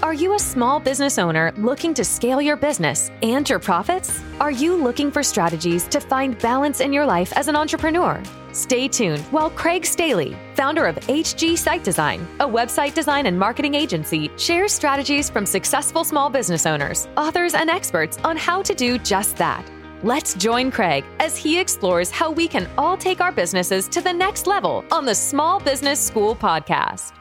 Are you a small business owner looking to scale your business and your profits? Are you looking for strategies to find balance in your life as an entrepreneur? Stay tuned while Craig Staley, founder of HG Site Design, a website design and marketing agency, shares strategies from successful small business owners, authors, and experts on how to do just that. Let's join Craig as he explores how we can all take our businesses to the next level on the Small Business School podcast.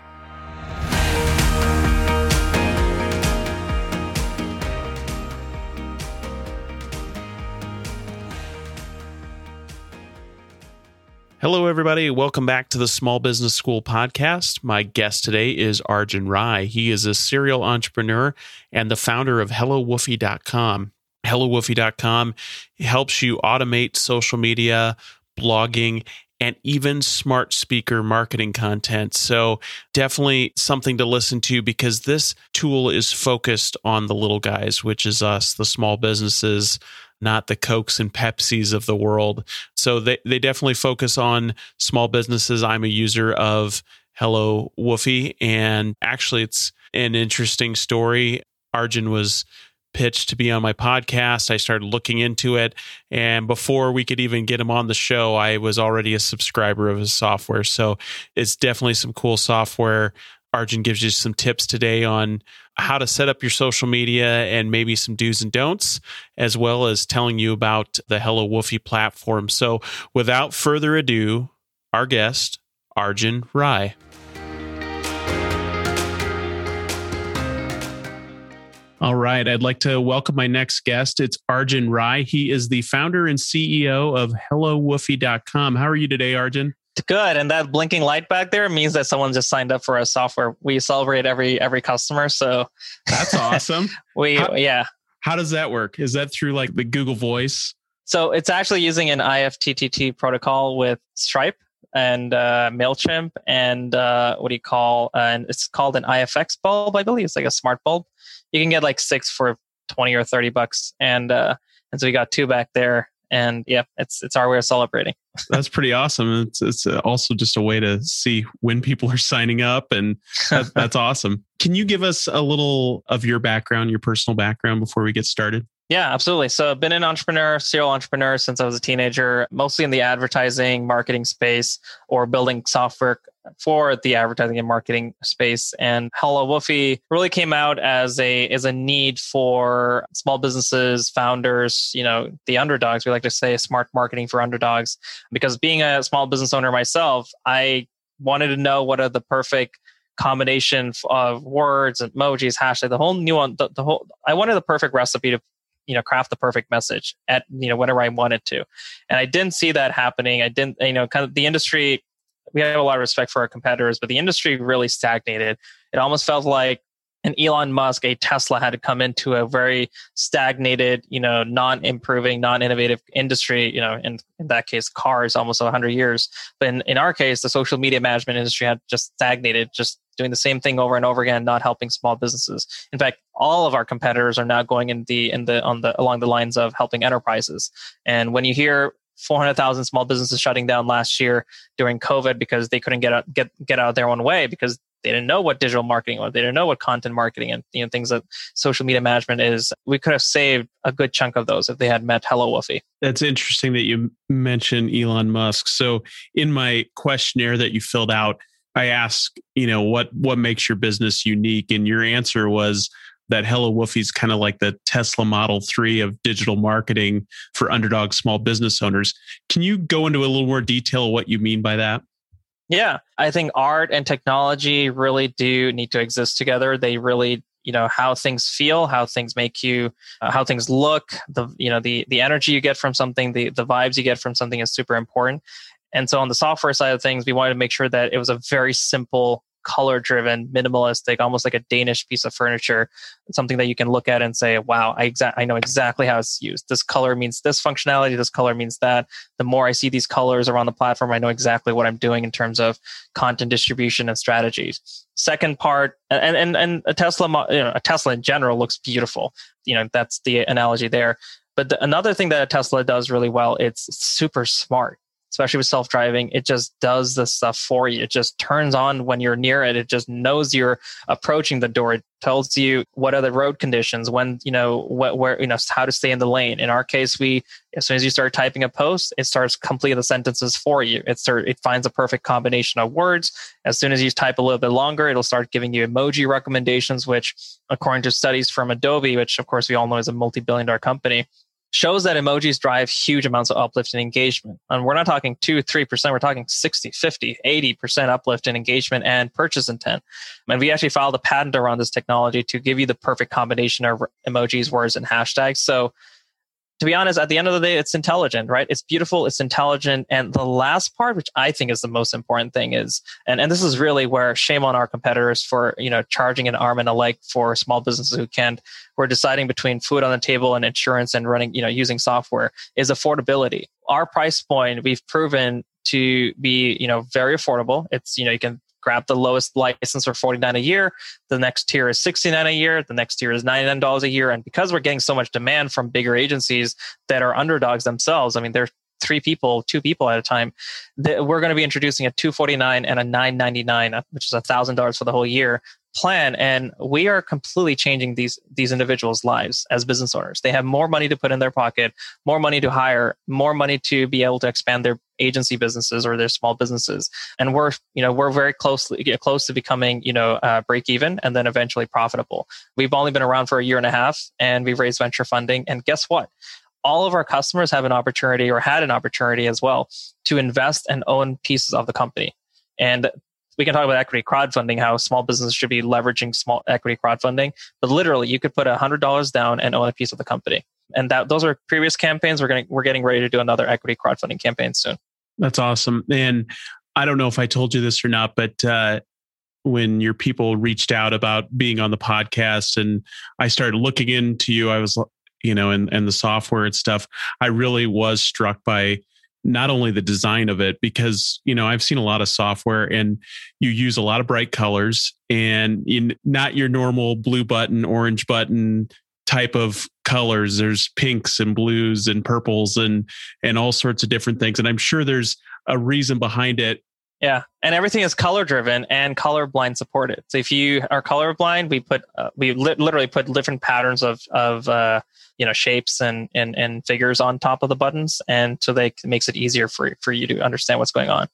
Hello, everybody. Welcome back to the Small Business School podcast. My guest today is Arjun Rai. He is a serial entrepreneur and the founder of HelloWoofy.com. HelloWoofy.com helps you automate social media, blogging, and even smart speaker marketing content. So, definitely something to listen to because this tool is focused on the little guys, which is us, the small businesses, not the Cokes and Pepsis of the world. So they, they definitely focus on small businesses. I'm a user of Hello Woofy. And actually, it's an interesting story. Arjun was pitched to be on my podcast. I started looking into it. And before we could even get him on the show, I was already a subscriber of his software. So it's definitely some cool software. Arjun gives you some tips today on how to set up your social media and maybe some do's and don'ts, as well as telling you about the Hello Woofy platform. So, without further ado, our guest, Arjun Rai. All right. I'd like to welcome my next guest. It's Arjun Rai. He is the founder and CEO of HelloWoofy.com. How are you today, Arjun? Good, and that blinking light back there means that someone just signed up for a software. We celebrate every every customer, so that's awesome. we how, yeah. How does that work? Is that through like the Google Voice? So it's actually using an IFTTT protocol with Stripe and uh, Mailchimp and uh, what do you call? Uh, and it's called an IFX bulb, I believe. It's like a smart bulb. You can get like six for twenty or thirty bucks, and uh, and so we got two back there and yeah, it's it's our way of celebrating. That's pretty awesome. It's it's uh, also just a way to see when people are signing up, and that, that's awesome. Can you give us a little of your background, your personal background, before we get started? Yeah, absolutely. So I've been an entrepreneur, serial entrepreneur since I was a teenager, mostly in the advertising, marketing space or building software for the advertising and marketing space. And Hello Woofy really came out as a as a need for small businesses, founders, you know, the underdogs. We like to say smart marketing for underdogs. Because being a small business owner myself, I wanted to know what are the perfect combination of words, emojis, hashtag, the whole new one, the, the whole I wanted the perfect recipe to you know craft the perfect message at you know whenever I wanted to, and I didn't see that happening. I didn't you know kind of the industry. We have a lot of respect for our competitors, but the industry really stagnated. It almost felt like an Elon Musk, a Tesla had to come into a very stagnated, you know, non-improving, non-innovative industry, you know, in, in that case, cars almost 100 years. But in, in our case, the social media management industry had just stagnated, just doing the same thing over and over again, not helping small businesses. In fact, all of our competitors are now going in the in the on the along the lines of helping enterprises. And when you hear 400,000 small businesses shutting down last year during COVID because they couldn't get out, get get out their own way because they didn't know what digital marketing was. They didn't know what content marketing and you know things that social media management is. We could have saved a good chunk of those if they had met Hello Woofy. That's interesting that you mentioned Elon Musk. So in my questionnaire that you filled out, I asked, you know, what what makes your business unique, and your answer was that Hello Woofy's kind of like the Tesla Model 3 of digital marketing for underdog small business owners. Can you go into a little more detail what you mean by that? Yeah, I think art and technology really do need to exist together. They really you know how things feel how things make you uh, how things look the you know the the energy you get from something the the vibes you get from something is super important and so on the software side of things, we wanted to make sure that it was a very simple, color driven, minimalistic, almost like a Danish piece of furniture, something that you can look at and say, wow, I, exa- I know exactly how it's used. This color means this functionality, this color means that. The more I see these colors around the platform, I know exactly what I'm doing in terms of content distribution and strategies. Second part, and, and, and a Tesla, you know, a Tesla in general looks beautiful. You know, that's the analogy there. But the, another thing that a Tesla does really well, it's super smart especially with self driving, it just does the stuff for you. It just turns on when you're near it. It just knows you're approaching the door. It tells you what are the road conditions, when, you know, what, where, you know, how to stay in the lane. In our case, we, as soon as you start typing a post, it starts completing the sentences for you. It start, it finds a perfect combination of words. As soon as you type a little bit longer, it'll start giving you emoji recommendations, which according to studies from Adobe, which of course we all know is a multi-billion dollar company, shows that emojis drive huge amounts of uplift in engagement. And we're not talking 2 3%, we're talking 60, 50, 80% uplift in engagement and purchase intent. And we actually filed a patent around this technology to give you the perfect combination of emojis, words, and hashtags. So to be honest, at the end of the day, it's intelligent, right? It's beautiful, it's intelligent. And the last part, which I think is the most important thing is, and, and this is really where shame on our competitors for, you know, charging an arm and a leg for small businesses who can't, we're deciding between food on the table and insurance and running, you know, using software is affordability. Our price point, we've proven to be, you know, very affordable. It's, you know, you can grab the lowest license for 49 a year the next tier is 69 a year the next tier is $99 a year. And because we're getting so much demand from bigger agencies that are underdogs themselves i mean they're three people two people at a time we're going to be introducing a 249 and a 999 which is $1000 for the whole year plan. And we are completely changing these these individuals lives as business owners. They have more money to put in their pocket more money to hire more money to be able to expand their agency businesses or their small businesses. And we're you know we're very closely close to becoming you know uh, break even and then eventually profitable. We've only been around for a year and a half and we've raised venture funding. And guess what all of our customers have an opportunity or had an opportunity as well to invest and own pieces of the company and we can talk about equity crowdfunding, how small businesses should be leveraging small equity crowdfunding. But literally, you could put hundred dollars down and own a piece of the company. And that those are previous campaigns. We're getting we're getting ready to do another equity crowdfunding campaign soon. That's awesome. And I don't know if I told you this or not, but uh, when your people reached out about being on the podcast, and I started looking into you, I was you know, and and the software and stuff. I really was struck by not only the design of it because you know i've seen a lot of software and you use a lot of bright colors and not your normal blue button orange button type of colors there's pinks and blues and purples and and all sorts of different things and i'm sure there's a reason behind it yeah, and everything is color driven and colorblind supported. So if you are colorblind, we put uh, we li- literally put different patterns of of uh, you know shapes and, and and figures on top of the buttons, and so they makes it easier for for you to understand what's going on.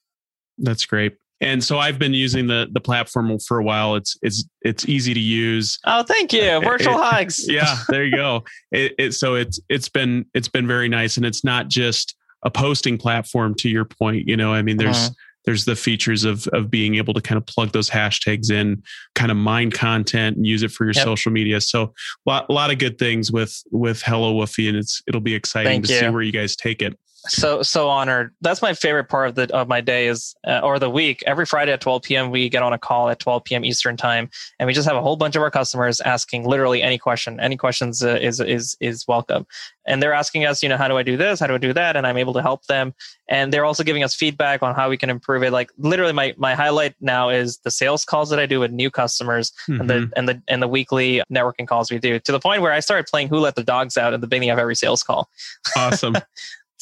That's great. And so I've been using the the platform for a while. It's it's it's easy to use. Oh, thank you. Virtual it, hugs. yeah, there you go. It, it, so it's it's been it's been very nice, and it's not just a posting platform. To your point, you know, I mean, there's uh-huh there's the features of of being able to kind of plug those hashtags in, kind of mine content and use it for your yep. social media. So a lot, lot of good things with with Hello Woofy, and it's it'll be exciting Thank to you. see where you guys take it so so honored. That's my favorite part of the of my day is uh, or the week. Every friday at 12 p.m we get on a call at 12 p.m eastern time and we just have a whole bunch of our customers asking literally any question. Any questions uh, is is is welcome. And they're asking us you know how do i do this? How do i do that? And i'm able to help them. And they're also giving us feedback on how we can improve it. Like literally my my highlight now is the sales calls that i do with new customers mm-hmm. and the mm-hmm. and the and the weekly networking calls we do to the point where i started playing who let the dogs out at the beginning of every sales call. Awesome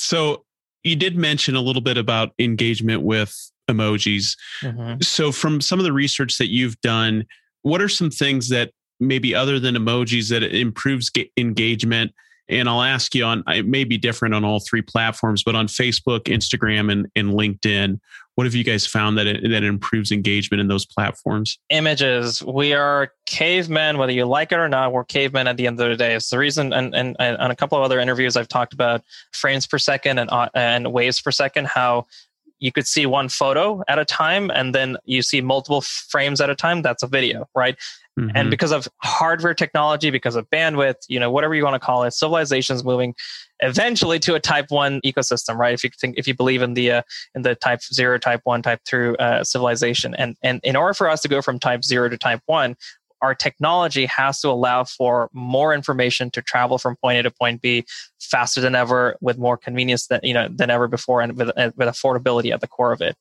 So you did mention a little bit about engagement with emojis. Mm-hmm. So from some of the research that you've done, what are some things that maybe other than emojis that improves engagement? And I'll ask you on it may be different on all three platforms, but on Facebook, Instagram, and, and LinkedIn, what have you guys found that it, that improves engagement in those platforms? Images. We are cavemen, whether you like it or not. We're cavemen at the end of the day. It's the reason. And, and, and on a couple of other interviews, I've talked about frames per second and uh, and waves per second. How you could see one photo at a time, and then you see multiple frames at a time. That's a video, right? Mm-hmm. And because of hardware technology, because of bandwidth, you know, whatever you want to call it, civilization's moving eventually to a type one ecosystem, right? If you think, if you believe in the uh, in the type zero, type one, type two uh, civilization, and and in order for us to go from type zero to type one, our technology has to allow for more information to travel from point A to point B faster than ever, with more convenience than you know than ever before, and with uh, with affordability at the core of it.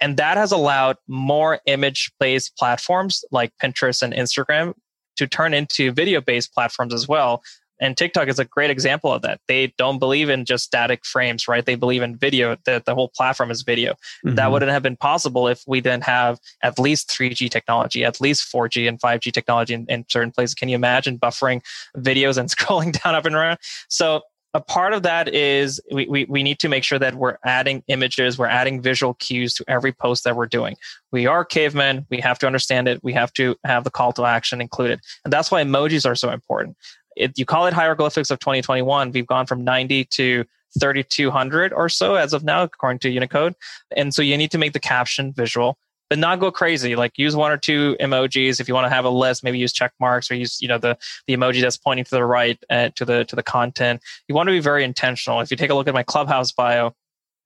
And that has allowed more image based platforms like Pinterest and Instagram to turn into video based platforms as well And TikTok is a great example of that. They don't believe in just static frames, right? They believe in video, that the whole platform is video. Mm-hmm. That wouldn't have been possible if we didn't have at least 3G technology, at least 4G and 5G technology in, in certain places. Can you imagine buffering videos and scrolling down up and around? So a part of that is we, we, we need to make sure that we're adding images, we're adding visual cues to every post that we're doing. We are cavemen. We have to understand it. We have to have the call to action included. And that's why emojis are so important. It, you call it hieroglyphics of 2021. We've gone from 90 to 3,200 or so as of now, according to Unicode. And so you need to make the caption visual but not go crazy. Like use one or two emojis. If you want to have a list, maybe use check marks or use, you know, the, the emoji that's pointing to the right uh, to the, to the content. You want to be very intentional. If you take a look at my clubhouse bio,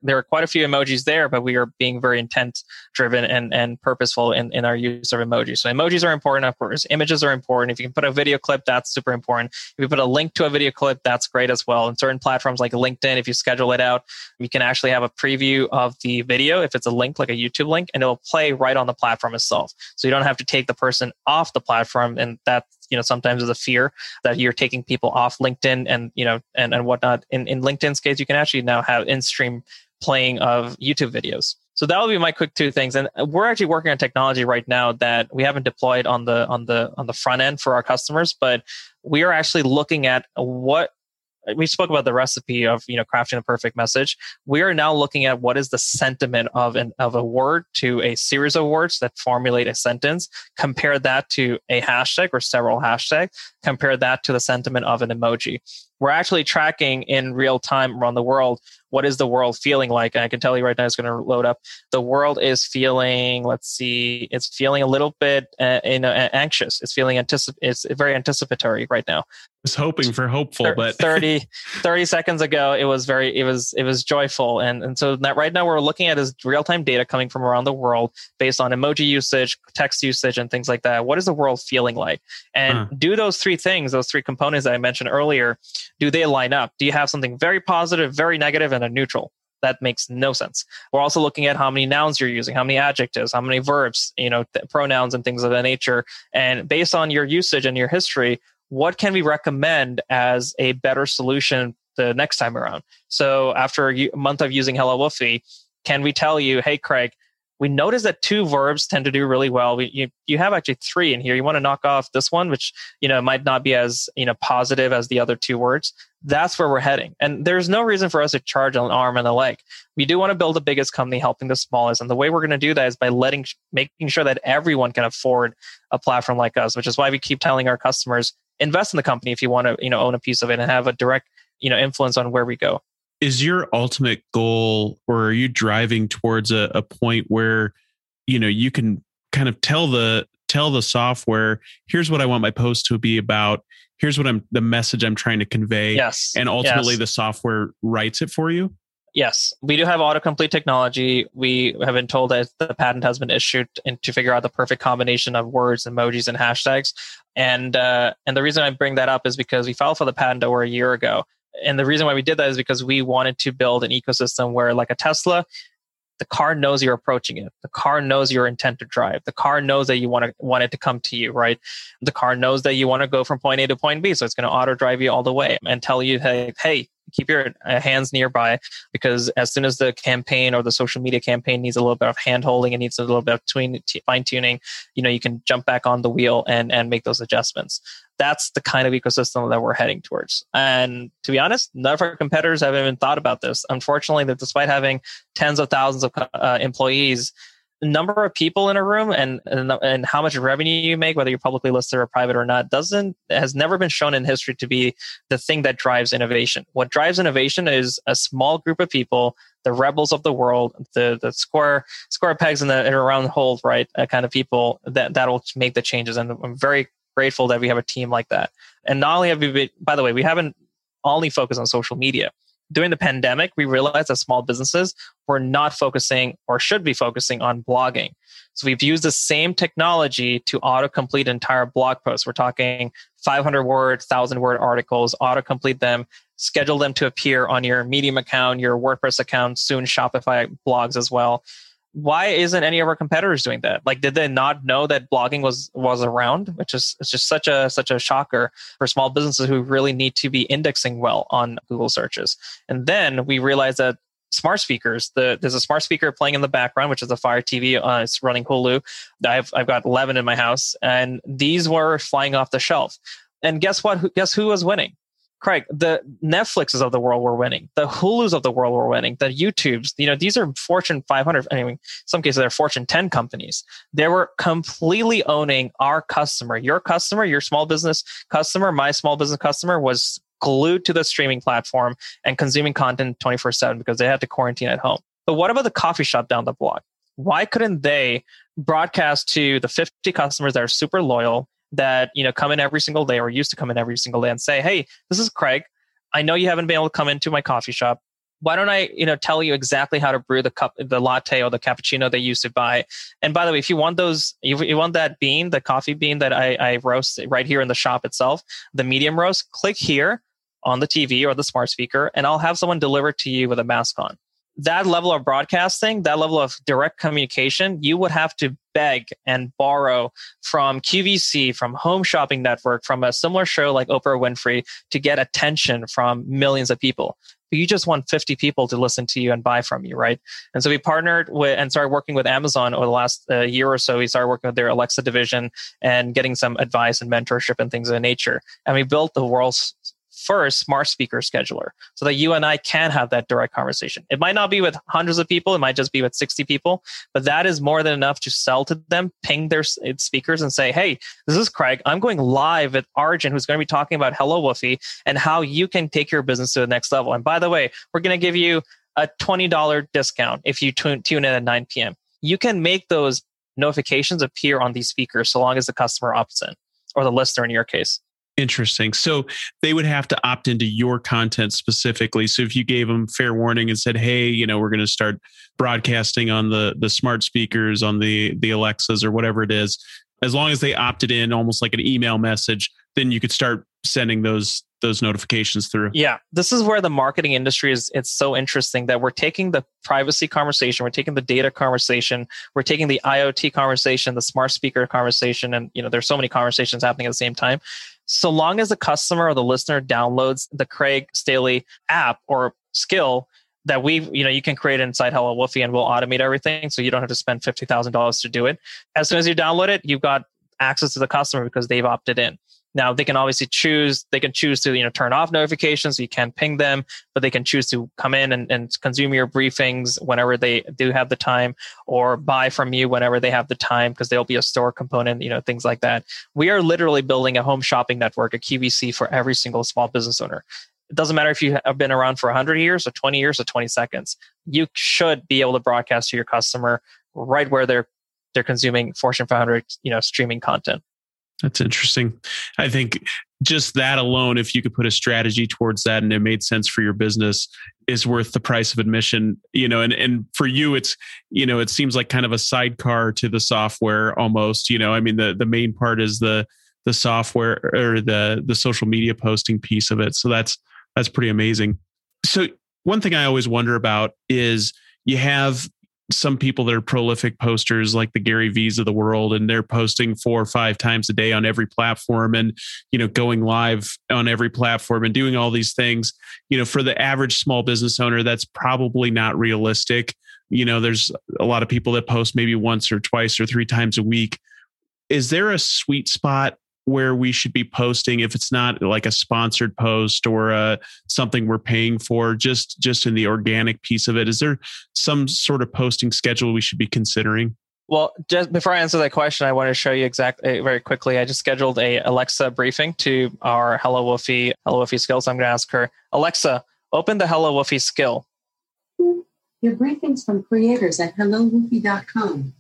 there are quite a few emojis there, but we are being very intent driven and, and purposeful in, in our use of emojis. So emojis are important, of course. Images are important. If you can put a video clip, that's super important. If you put a link to a video clip, that's great as well. In certain platforms like LinkedIn, if you schedule it out, you can actually have a preview of the video if it's a link, like a YouTube link, and it'll play right on the platform itself. So you don't have to take the person off the platform. And that you know sometimes is a fear that you're taking people off linkedin and you know and, and whatnot in, in linkedin's case you can actually now have in stream playing of YouTube videos. So that would be my quick two things. And we're actually working on technology right now that we haven't deployed on the on the on the front end for our customers, but we are actually looking at what we spoke about the recipe of you know crafting the perfect message we are now looking at what is the sentiment of an of a word to a series of words that formulate a sentence compare that to a hashtag or several hashtags compare that to the sentiment of an emoji we're actually tracking in real time around the world what is the world feeling like? And I can tell you right now, it's going to load up. The world is feeling, let's see, it's feeling a little bit uh, you know, anxious. It's feeling anticip- It's very anticipatory right now. I was hoping for hopeful, but 30, 30 seconds ago, it was very, it was, it was joyful. And, and so that right now we're looking at is real time data coming from around the world based on emoji usage, text usage, and things like that. What is the world feeling like? And huh. do those three things, those three components that I mentioned earlier, do they line up? Do you have something very positive, very negative, and a neutral? That makes no sense. We're also looking at how many nouns you're using, how many adjectives, how many verbs, you know, th- pronouns and things of that nature. And based on your usage and your history, what can we recommend as a better solution the next time around? So after a month of using Hello Woofy, can we tell you, hey, Craig, we notice that two verbs tend to do really well. We, you, you have actually three in here. You want to knock off this one, which, you know, might not be as, you know, positive as the other two words. That's where we're heading. And there's no reason for us to charge an arm and a leg. We do want to build the biggest company helping the smallest. And the way we're going to do that is by letting, making sure that everyone can afford a platform like us, which is why we keep telling our customers, invest in the company if you want to, you know, own a piece of it and have a direct, you know, influence on where we go is your ultimate goal or are you driving towards a, a point where you know you can kind of tell the tell the software here's what i want my post to be about. Here's what i'm the message i'm trying to convey yes. and ultimately yes. the software writes it for you? Yes. We do have autocomplete technology. We have been told that the patent has been issued and to figure out the perfect combination of words emojis and hashtags. And uh, and the reason i bring that up is because we filed for the patent over a year ago and the reason why we did that is because we wanted to build an ecosystem where like a tesla the car knows you're approaching it. The car knows your intent to drive. The car knows that you want to want it to come to you right? The car knows that you want to go from point a to point b so it's going to auto drive you all the way and tell you hey hey keep your uh, hands nearby because as soon as the campaign or the social media campaign needs a little bit of hand holding, it needs a little bit of fine tuning, you know, you can jump back on the wheel and, and make those adjustments. That's the kind of ecosystem that we're heading towards. And to be honest, none of our competitors have even thought about this. Unfortunately, that despite having tens of thousands of uh, employees, number of people in a room and, and, and how much revenue you make, whether you're publicly listed or private or not, doesn't has never been shown in history to be the thing that drives innovation. What drives innovation is a small group of people, the rebels of the world, the the square square pegs in the in a round hole, right? Uh, kind of people that that will make the changes. And I'm very grateful that we have a team like that. And not only have we, been, by the way, we haven't only focused on social media during the pandemic, we realized that small businesses were not focusing or should be focusing on blogging. So we've used the same technology to autocomplete entire blog posts. We're talking 500 word, 1000 word articles, autocomplete them, schedule them to appear on your Medium account, your WordPress account, soon Shopify blogs as well. Why isn't any of our competitors doing that? Like did they not know that blogging was was around? Which is it's just such a such a shocker for small businesses who really need to be indexing well on google searches. And then we realized that smart speakers the, there's a smart speaker playing in the background which is a fire tv uh, it's running hulu. I've i've got 11 in my house and these were flying off the shelf. And guess what? Guess who was winning Craig, the Netflixes of the world were winning, the Hulus of the world were winning, the YouTubes. You know, these are Fortune 500. I mean, some cases they're Fortune 10 companies. They were completely owning our customer. Your customer, your small business customer, my small business customer was glued to the streaming platform and consuming content 24 7 because they had to quarantine at home. But what about the coffee shop down the block? Why couldn't they broadcast to the 50 customers that are super loyal that you know come in every single day or used to come in every single day and say hey this is craig. I know you haven't been able to come into my coffee shop. Why don't i you know tell you exactly how to brew the cup the latte or the cappuccino they used to buy? And by the way if you want those you, you want that bean the coffee bean that I, I roast right here in the shop itself the medium roast click here on the tv or the smart speaker and i'll have someone deliver it to you with a mask on that level of broadcasting, that level of direct communication, you would have to beg and borrow from QVC, from Home Shopping Network, from a similar show like Oprah Winfrey to get attention from millions of people. But you just want 50 people to listen to you and buy from you, right? And so we partnered with and started working with Amazon over the last uh, year or so. We started working with their Alexa division and getting some advice and mentorship and things of that nature. And we built the world's first smart speaker scheduler so that you and I can have that direct conversation. It might not be with hundreds of people, it might just be with 60 people, but that is more than enough to sell to them, ping their speakers and say, hey, this is Craig. I'm going live with Arjun, who's going to be talking about Hello Woofy and how you can take your business to the next level. And by the way, we're going to give you a $20 discount if you tune, tune in at 9 p.m. You can make those notifications appear on these speakers so long as the customer opts in or the listener in your case. Interesting. So they would have to opt into your content specifically. So if you gave them fair warning and said, "Hey, you know, we're going to start broadcasting on the the smart speakers, on the the Alexas or whatever it is," as long as they opted in, almost like an email message, then you could start sending those those notifications through. Yeah, this is where the marketing industry is. It's so interesting that we're taking the privacy conversation, we're taking the data conversation, we're taking the IoT conversation, the smart speaker conversation, and you know, there's so many conversations happening at the same time so long as the customer or the listener downloads the Craig Staley app or skill that we you know you can create inside Hello Woofy and we'll automate everything so you don't have to spend fifty thousand dollars to do it. As soon as you download it, you've got access to the customer because they've opted in. Now they can obviously choose, they can choose to, you know, turn off notifications. You can't ping them, but they can choose to come in and, and consume your briefings whenever they do have the time or buy from you whenever they have the time because there'll be a store component, you know, things like that. We are literally building a home shopping network, a QVC for every single small business owner. It doesn't matter if you have been around for 100 years or 20 years or 20 seconds. You should be able to broadcast to your customer right where they're they're consuming Fortune 500, you know, streaming content. That's interesting. I think just that alone, if you could put a strategy towards that and it made sense for your business, is worth the price of admission. You know, and and for you, it's you know, it seems like kind of a sidecar to the software almost. You know, I mean, the the main part is the the software or the the social media posting piece of it. So that's that's pretty amazing. So one thing I always wonder about is you have some people that are prolific posters like the Gary V's of the world and they're posting four or five times a day on every platform and you know going live on every platform and doing all these things. You know for the average small business owner that's probably not realistic. You know there's a lot of people that post maybe once or twice or three times a week. Is there a sweet spot where we should be posting if it's not like a sponsored post or uh, something we're paying for just just in the organic piece of it is there some sort of posting schedule we should be considering well, just before I answer that question, I want to show you exactly uh, very quickly. I just scheduled a Alexa briefing to our Hello Woofy Hello Woofy skills. I'm going to ask her, Alexa, open the Hello Woofy skill. Your briefings from creators at HelloWoofy.com.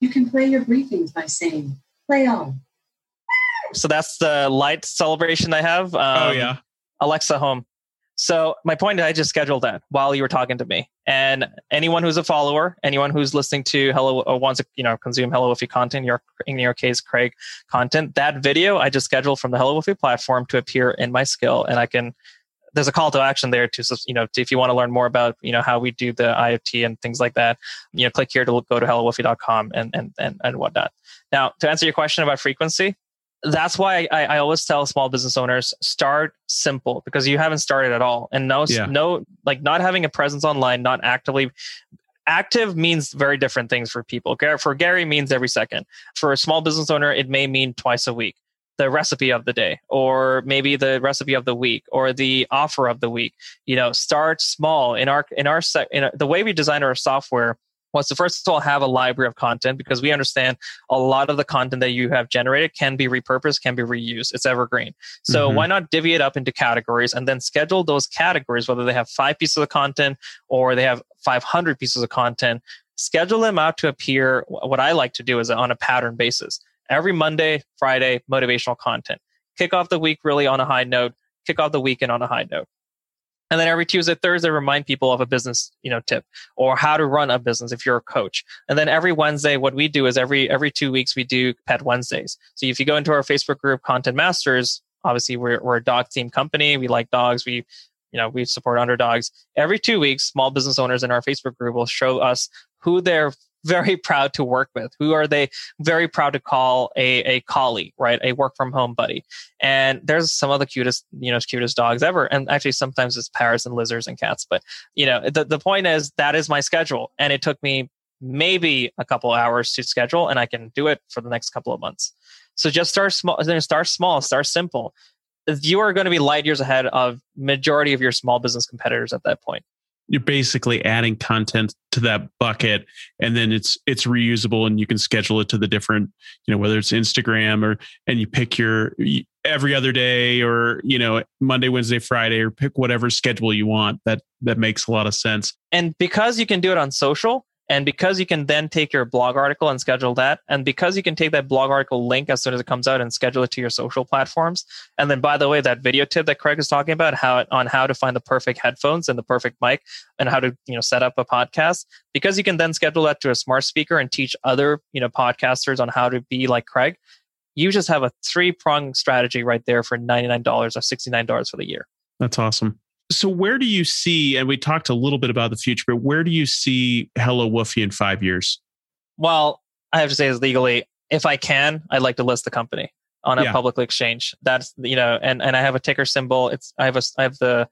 You can play your briefings by saying, play all. So that's the light celebration I have. Oh, um, oh yeah. Alexa home. So my point is, I just scheduled that while you were talking to me. And anyone who's a follower, anyone who's listening to Hello or wants to, you know, consume Hello Woofy content, your in your case, Craig content, that video I just scheduled from the Hello Woofy platform to appear in my skill, and I can there's a call to action there to you know to, if you want to learn more about you know how we do the IoT and things like that, you know click here to go to hellowoofy.com and and and and whatnot. Now to answer your question about frequency, that's why I, I, always tell small business owners start simple because you haven't started at all. And no yeah. no like not having a presence online not actively active means very different things for people. For gary means every second. For a small business owner it may mean twice a week the recipe of the day or maybe the recipe of the week or the offer of the week. You know start small. In our in our, in our the way we design our software was to first of all have a library of content because we understand a lot of the content that you have generated can be repurposed, can be reused. It's evergreen. So mm-hmm. why not divvy it up into categories and then schedule those categories, whether they have five pieces of content or they have 500 pieces of content, schedule them out to appear. What I like to do is on a pattern basis. Every Monday, Friday, motivational content. Kick off the week really on a high note, kick off the weekend on a high note and then every tuesday thursday remind people of a business you know tip or how to run a business if you're a coach. And then every wednesday what we do is every every two weeks we do pet wednesdays. So if you go into our facebook group content masters obviously we're, we're a dog team company. We like dogs. We you know we support underdogs. Every two weeks small business owners in our facebook group will show us who their very proud to work with? Who are they very proud to call a, a collie, right? A work from home buddy. And there's some of the cutest, you know, cutest dogs ever. And actually sometimes it's parrots and lizards and cats. But, you know, the, the point is that is my schedule. And it took me maybe a couple hours to schedule and I can do it for the next couple of months. So just start small, start small, start simple. You are going to be light years ahead of majority of your small business competitors at that point you're basically adding content to that bucket and then it's it's reusable and you can schedule it to the different you know whether it's instagram or and you pick your every other day or you know monday wednesday friday or pick whatever schedule you want. That that makes a lot of sense. And because you can do it on social and because you can then take your blog article and schedule that, and because you can take that blog article link as soon as it comes out and schedule it to your social platforms. And then, by the way, that video tip that Craig is talking about, how on how to find the perfect headphones and the perfect mic, and how to you know set up a podcast, because you can then schedule that to a smart speaker and teach other you know podcasters on how to be like Craig. You just have a three prong strategy right there for ninety nine dollars or sixty nine dollars for the year. That's awesome. So where do you see, and we talked a little bit about the future, but where do you see Hello Woofy in five years? Well, I have to say is legally, if I can, I'd like to list the company on a yeah. public exchange. That's you know, and and I have a ticker symbol. It's I have a I have the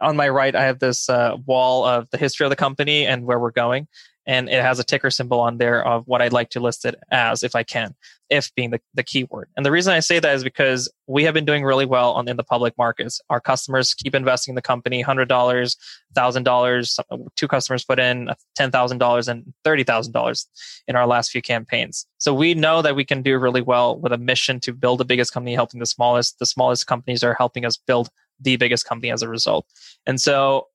on my right I have this uh, wall of the history of the company and where we're going, and it has a ticker symbol on there of what I'd like to list it as if I can, if being the, the keyword. And the reason I say that is because we have been doing really well on in the public markets. Our customers keep investing in the company, $100, $1,000. Two customers put in $10,000 and $30,000 in our last few campaigns. So we know that we can do really well with a mission to build the biggest company, helping the smallest. The smallest companies are helping us build the biggest company as a result. And so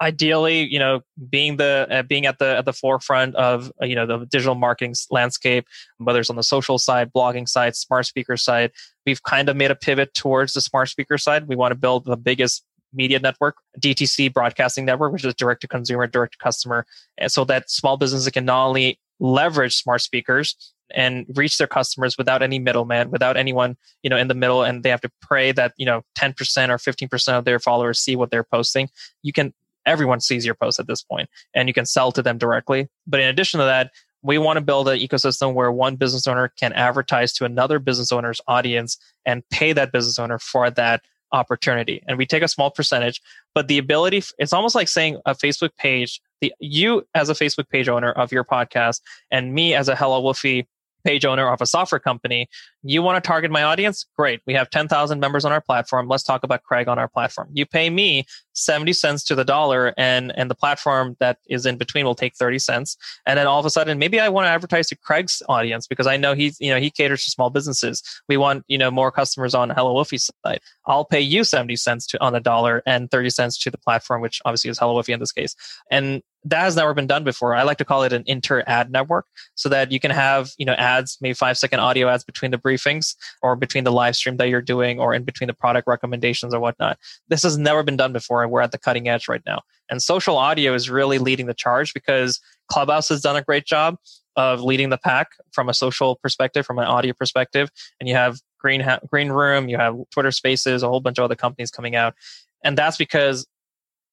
ideally you know being the uh, being at the at the forefront of uh, you know the digital marketing landscape whether it's on the social side blogging side smart speaker side we've kind of made a pivot towards the smart speaker side we want to build the biggest media network dtc broadcasting network which is direct to consumer direct to customer and so that small businesses can not only leverage smart speakers and reach their customers without any middleman, without anyone, you know, in the middle and they have to pray that, you know, 10% or 15% of their followers see what they're posting. You can everyone sees your post at this point and you can sell to them directly. But in addition to that, we want to build an ecosystem where one business owner can advertise to another business owner's audience and pay that business owner for that opportunity. And we take a small percentage, but the ability, it's almost like saying a Facebook page, the you as a Facebook page owner of your podcast and me as a Hello Woofy page owner of a software company, you want to target my audience? Great. We have 10,000 members on our platform. Let's talk about Craig on our platform. You pay me 70 cents to the dollar and, and the platform that is in between will take 30 cents. And then all of a sudden, maybe I want to advertise to Craig's audience because I know he's, you know, he caters to small businesses. We want, you know, more customers on Hello Woofy's side. I'll pay you 70 cents to on the dollar and 30 cents to the platform, which obviously is Hello Woofy in this case. And that has never been done before. I like to call it an inter ad network so that you can have, you know, ads, maybe five second audio ads between the briefings or between the live stream that you're doing or in between the product recommendations or whatnot. This has never been done before. And we're at the cutting edge right now. And social audio is really leading the charge because Clubhouse has done a great job of leading the pack from a social perspective, from an audio perspective. And you have Green, Green Room, you have Twitter Spaces, a whole bunch of other companies coming out. And that's because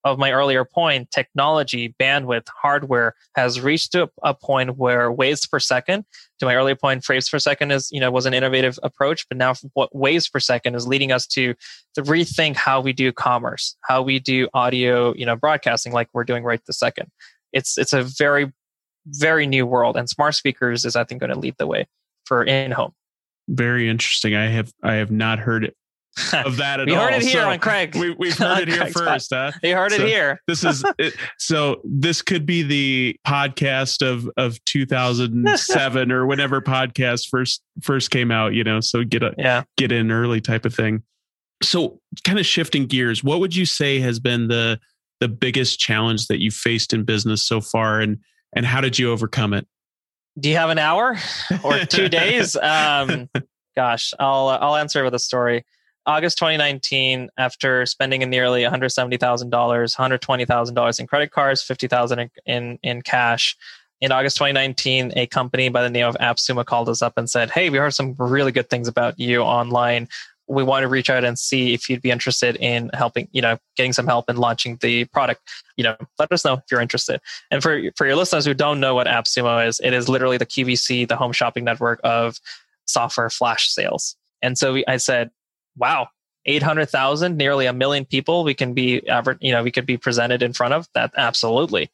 of my earlier point, technology, bandwidth, hardware has reached to a point where waves per second, to my earlier point, frames per second is, you know, was an innovative approach, but now what waves per second is leading us to, to rethink how we do commerce, how we do audio, you know, broadcasting like we're doing right this second. It's, it's a very, very new world and smart speakers is, I think, going to lead the way for in home. Very interesting. I have, I have not heard of that at we all. heard it here So on Craig. We, have heard it here Craig's first, huh? You heard So- it here. This is it, so. This could be the podcast of of 2007 or whenever podcast first first came out. You know, so get a Yeah. get in early type of thing. So, kind of shifting gears, what would you say has been the the biggest challenge that you faced in business so far, and and how did you overcome it? Do you have an hour or two days? Um, gosh, I'll uh, I'll answer with a story. August 2019, after spending nearly $170,000, $120,000 in credit cards, 50,000 in, in cash. In August 2019, a company by the name of AppSumo called us up and said, "Hey, we heard some really good things about you online. We want to reach out and see if you'd be interested in helping, you know, getting some help in launching the product. You know, let us know if you're interested." And for for your listeners who don't know what AppSumo is, it is literally the QVC, the home shopping network of software flash sales. And so we, I said, "Wow, eight hundred thousand, nearly a million people. We can be, you know, we could be presented in front of that. Absolutely."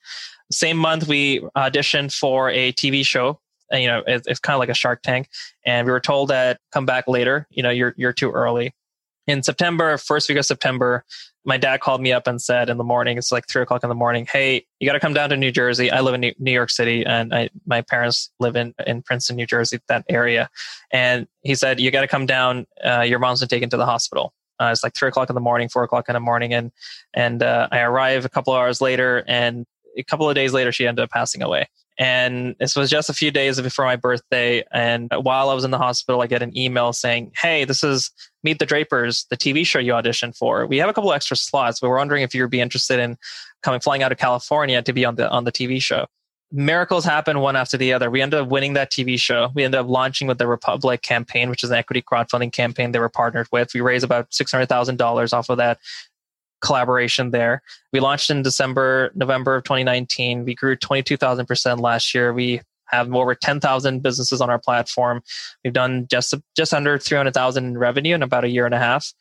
Same month, we auditioned for a TV show. uh, You know, it, it's kind of like a Shark Tank, and we were told that come back later. You know, you're you're too early. In September, first week of September, my dad called me up and said in the morning, it's like three o'clock in the morning, hey, you got to come down to New Jersey. I live in New- York City and I, my parents live in, in Princeton, New Jersey, that area. And he said, you got to come down. Uh, your mom's been taken to the hospital. Uh, it's like three o'clock in the morning, four o'clock in the morning. And, and uh, I arrive a couple of hours later and a couple of days later, she ended up passing away. And this was just a few days before my birthday. And while I was in the hospital, I get an email saying, Hey, this is Meet the Drapers, the TV show you auditioned for. We have a couple extra slots, but we're wondering if you'd be interested in coming flying out of California to be on the on the TV show. Miracles happen one after the other. We ended up winning that TV show. We ended up launching with the Republic campaign, which is an equity crowdfunding campaign they were partnered with. We raised about six hundred thousand dollars off of that collaboration there. We launched in December, November of 2019. We grew 22,000% last year. We have over 10,000 businesses on our platform. We've done just just under 300,000 in revenue in about a year and a half.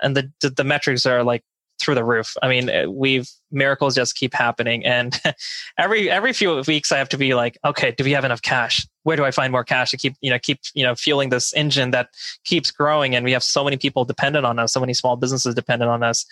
And the, the, the metrics are like through the roof. I mean, uh, we've miracles just keep happening. And every every few weeks I have to be like, okay, do we have enough cash? Where do I find more cash to keep, you know, keep, you know, fueling this engine that keeps growing? And we have so many people dependent on us, so many small businesses dependent on us.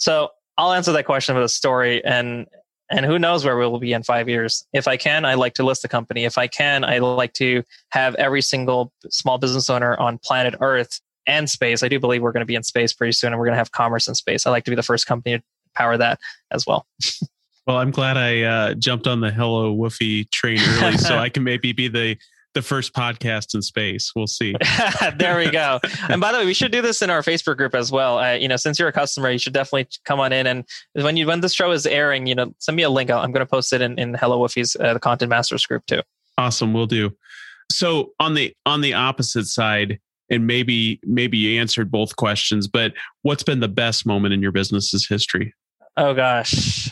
So I'll answer that question with a story and and who knows where we'll be in five years. If I can, I like to list the company. If I can, I like to have every single small business owner on planet Earth and space. I do believe we're going to be in space pretty soon and we're going to have commerce in space. I like to be the first company to power that as well. Well, I'm glad I uh, jumped on the Hello Woofy train early, so I can maybe be the the first podcast in space. We'll see. there we go. And by the way, we should do this in our Facebook group as well. Uh, you know, since you're a customer, you should definitely come on in. And when you when this show is airing, you know, send me a link. I'm going to post it in, in Hello Woofy's uh, the Content Masters group too. Awesome, we'll do. So on the on the opposite side, and maybe maybe you answered both questions, but what's been the best moment in your business's history? Oh gosh.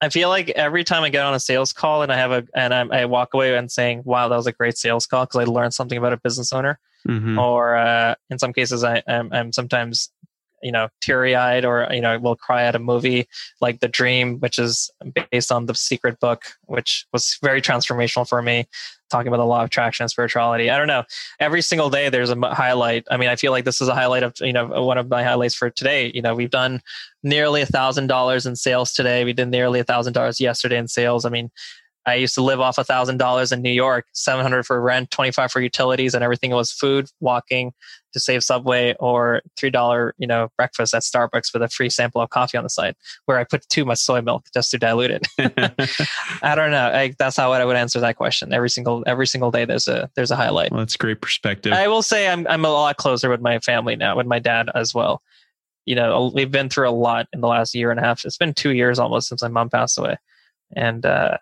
I feel like every time I get on a sales call and I have a and I'm, I walk away and saying, "Wow, that was a great sales call" because I learned something about a business owner. Mhm. Or uh, in some cases, I, I'm, I'm sometimes, you know, teary eyed, or you know, will cry at a movie like The Dream, which is based on the Secret book, which was very transformational for me. Talking about the law of attraction and spirituality. I don't know. Every single day, there's a highlight. I mean, I feel like this is a highlight of you know one of my highlights for today. You know, we've done nearly a thousand dollars in sales today. We did nearly a thousand dollars yesterday in sales. I mean, I used to live off a thousand dollars in New York, seven hundred for rent, twenty five for utilities, and everything was food, walking to save Subway, or three dollar you know breakfast at Starbucks with a free sample of coffee on the side, where I put too much soy milk just to dilute it. I don't know. I, that's how I would answer that question. Every single every single day, there's a there's a highlight. well, that's great perspective. I will say I'm I'm a lot closer with my family now, with my dad as well. You know, we've been through a lot in the last year and a half. It's been two years almost since my mom passed away, and uh,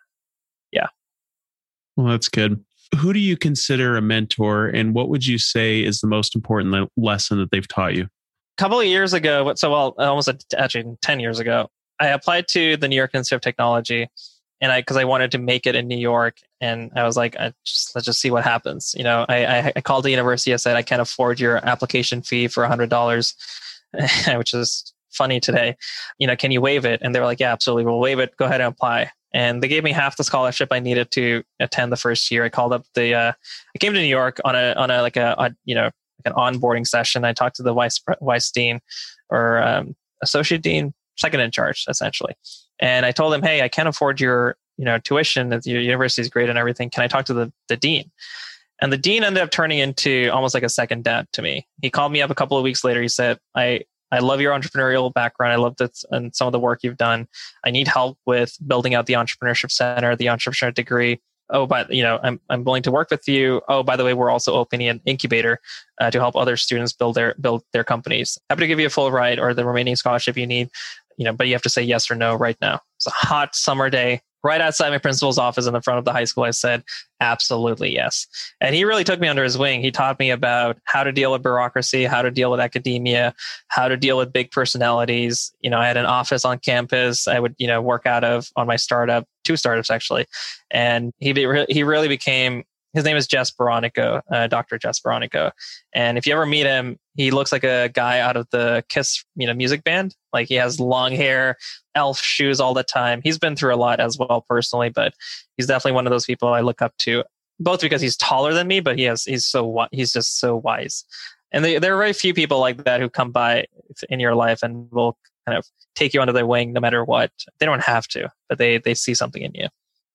well, that's good. Who do you consider a mentor, and what would you say is the most important le- lesson that they've taught you? A couple of years ago, so well, almost uh, actually 10 years ago, I applied to the New York Institute of Technology and I, cause I wanted to make it in New York. And I was like, I just, let's just see what happens. You know, I, I, I called the university. I said, I can't afford your application fee for hundred dollars, which is funny today. You know, can you waive it? And they were like, yeah, absolutely. We'll waive it. Go ahead and apply. And they gave me half the scholarship I needed to attend the first year. I called up the, uh, I came to New York on a, on a, like a, a you know, like an onboarding session. I talked to the vice, vice dean or um, associate dean, second in charge, essentially. And I told him, hey, I can't afford your you know tuition. Your university is great and everything. Can I talk to the the dean? And the dean ended up turning into almost like a second dad to me. He called me up a couple of weeks later. He said, I I love your entrepreneurial background. I love this and some of the work you've done. I need help with building out the entrepreneurship center, the entrepreneurship degree. Oh, but you know, I'm I'm willing to work with you. Oh, by the way, we're also opening an incubator uh, to help other students build their build their companies. Happy to give you a full ride or the remaining scholarship you need you know, but you have to say yes or no right now. It's a hot summer day right outside my principal's office in the front of the high school. I said, absolutely yes. And he really took me under his wing. He taught me about how to deal with bureaucracy, how to deal with academia, how to deal with big personalities. You know, I had an office on campus I would, you know, work out of on my startup, two startups actually. And he, he really became his name is Jess Boronico, uh, Dr. Jess Boronico. And if you ever meet him, he looks like a guy out of the Kiss, you know, music band. Like he has long hair, elf shoes all the time. He's been through a lot as well personally, but he's definitely one of those people I look up to, both because he's taller than me, but he has he's so he's just so wise. And they, there are very few people like that who come by in your life and will kind of take you under their wing no matter what. They don't have to, but they they see something in you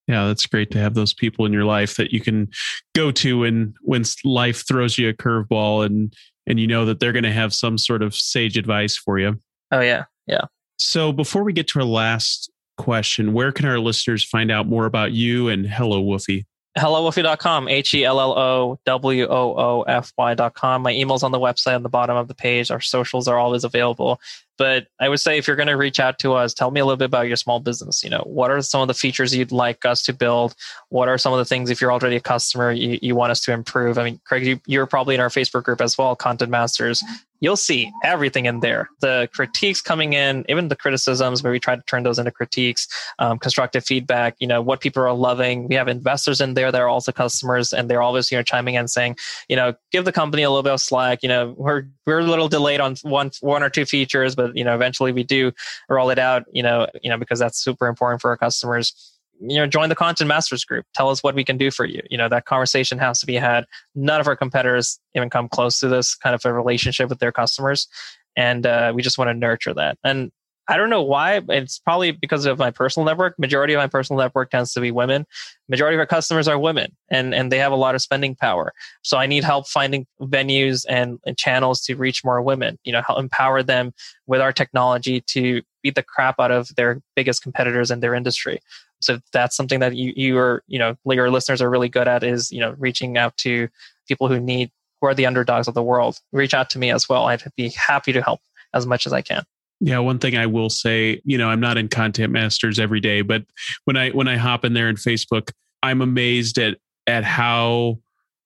yeah that's great to have those people in your life that you can go to and when life throws you a curveball and and you know that they're going to have some sort of sage advice for you. Oh yeah yeah. So before we get to our last question where can our listeners find out more about you and hello woofy? Hellowoofy.com h-e-l-l-o-w-o-o-f-y.com my email's on the website on the bottom of the page. Our socials are always available but I would say if you're going to reach out to us, tell me a little bit about your small business. You know, what are some of the features you'd like us to build? What are some of the things, if you're already a customer, you, you want us to improve? I mean, Craig, you, you're probably in our Facebook group as well, Content Masters you'll see everything in there. The critiques coming in, even the criticisms where we try to turn those into critiques, um, constructive feedback, you know, what people are loving. We have investors in there that are also customers and they're always, you know, chiming in saying, you know, give the company a little bit of slack. You know, we're, we're a little delayed on one, one or two features, but, you know, eventually we do roll it out, you know, you know, because that's super important for our customers. You know join the content masters group. Tell us what we can do for you. You know that conversation has to be had. None of our competitors even come close to this kind of a relationship with their customers. And uh, we just want to nurture that. And i don't know why it's probably because of my personal network. Majority of my personal network tends to be women. Majority of our customers are women and and they have a lot of spending power. So i need help finding venues and, and channels to reach more women you know help empower them with our technology to beat the crap out of their biggest competitors in their industry. So that's something that you you are you know your listeners are really good at is you know reaching out to people who need who are the underdogs of the world. Reach out to me as well. I'd be happy to help as much as i can yeah one thing i will say you know i'm not in content masters every day but when i when i hop in there in facebook i'm amazed at at how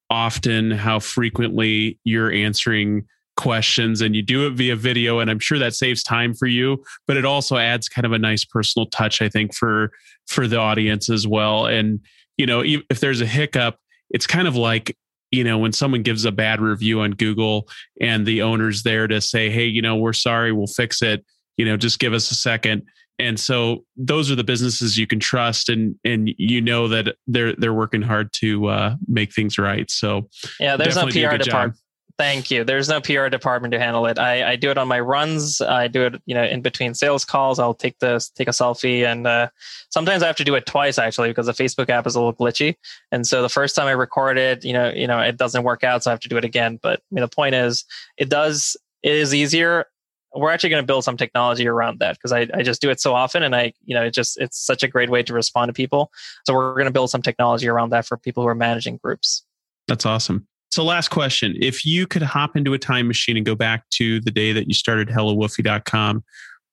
often how frequently you're answering questions and you do it via video and i'm sure that saves time for you but it also adds kind of a nice personal touch i think for for the audience as well. And you know if there's a hiccup it's kind of like you know when someone gives a bad review on google and the owner's there to say hey you know we're sorry we'll fix it you know just give us a second. And so those are the businesses you can trust and and you know that they're they're working hard to uh, make things right. So yeah there's a pr department Thank you. There's no PR department to handle it. I, I do it on my runs. I do it, you know, in between sales calls. I'll take this, take a selfie, and uh, sometimes I have to do it twice actually because the Facebook app is a little glitchy. And so the first time I record it, you know, you know, it doesn't work out, so I have to do it again. But I mean, the point is, it does. It is easier. We're actually going to build some technology around that because I, I just do it so often, and I, you know, it just it's such a great way to respond to people. So we're going to build some technology around that for people who are managing groups. That's awesome. So, last question. If you could hop into a time machine and go back to the day that you started HelloWoofy.com,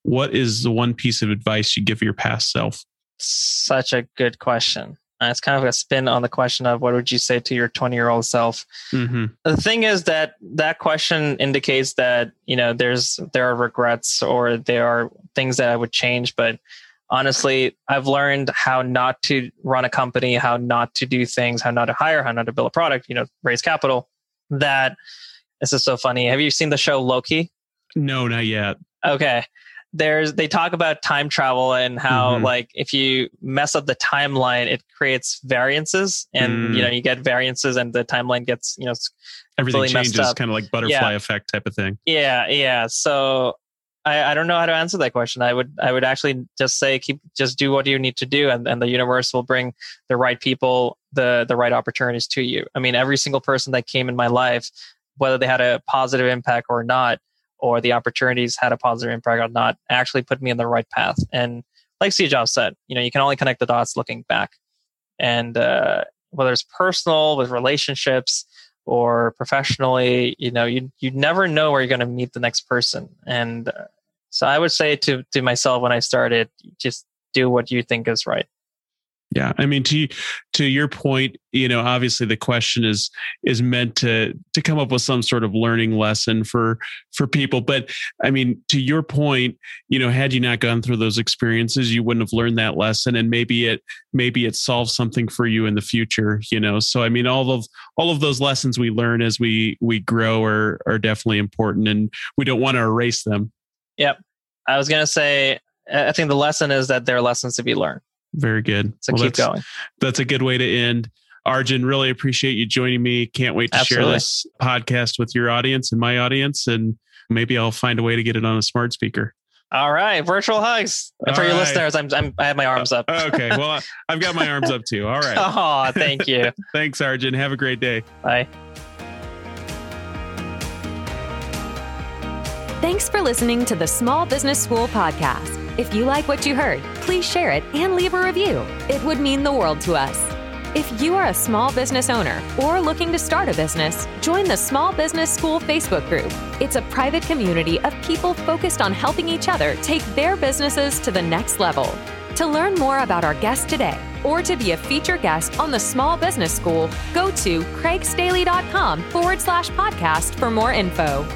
what is the one piece of advice you give your past self? Such a good question. Uh, it's kind of a spin on the question of what would you say to your 20 year old self. Mm-hmm. The thing is that that question indicates that you know there's there are regrets or there are things that I would change, but honestly, I've learned how not to run a company, how not to do things, how not to hire, how not to build a product, you know, raise capital. That this is so funny. Have you seen the show Loki? No, not yet. Okay. There's they talk about time travel and how Mhm. like if you mess up the timeline, it creates variances and Mm. you know you get variances and the timeline gets you know Everything changes, kind of like butterfly effect type of thing. yeah yeah so I, I don't know how to answer that question. I would I would actually just say keep just do what you need to do and, and the universe will bring the right people the the right opportunities to you. I mean every single person that came in my life, whether they had a positive impact or not, or the opportunities had a positive impact or not, actually put me in the right path. And like Steve Jobs said, you know, you can only connect the dots looking back. And uh, whether it's personal with relationships or professionally, you know, you you never know where you're going to meet the next person. And uh, so I would say to to myself when I started, just do what you think is right. Yeah, I mean to to your point, you know, obviously the question is is meant to to come up with some sort of learning lesson for for people, but I mean to your point, you know, had you not gone through those experiences, you wouldn't have learned that lesson and maybe it maybe it solves something for you in the future, you know. So I mean all of all of those lessons we learn as we we grow are are definitely important and we don't want to erase them. Yep. I was going to say, I I think the lesson is that there are lessons to be learned. Very good. So Well, keep that's- going. that's a good way to end. Arjun, really appreciate you joining me. Can't wait to Absolutely. share this podcast with your audience and my audience. And maybe I'll find a way to get it on a smart speaker. All right, virtual hugs. And for All your right. listeners, I'm, I'm I have my arms up. Uh, okay. Well, I- I've got my arms up too. All right. Oh, thank you. Thanks, Arjun. Have a great day. Bye. Thanks for listening to the Small Business School podcast. If you like what you heard, please share it and leave a review. It would mean the world to us. If you are a small business owner or looking to start a business, join the Small Business School Facebook group. It's a private community of people focused on helping each other take their businesses to the next level. To learn more about our guest today or to be a featured guest on the Small Business School, go to craigstaley.com forward slash podcast for more info.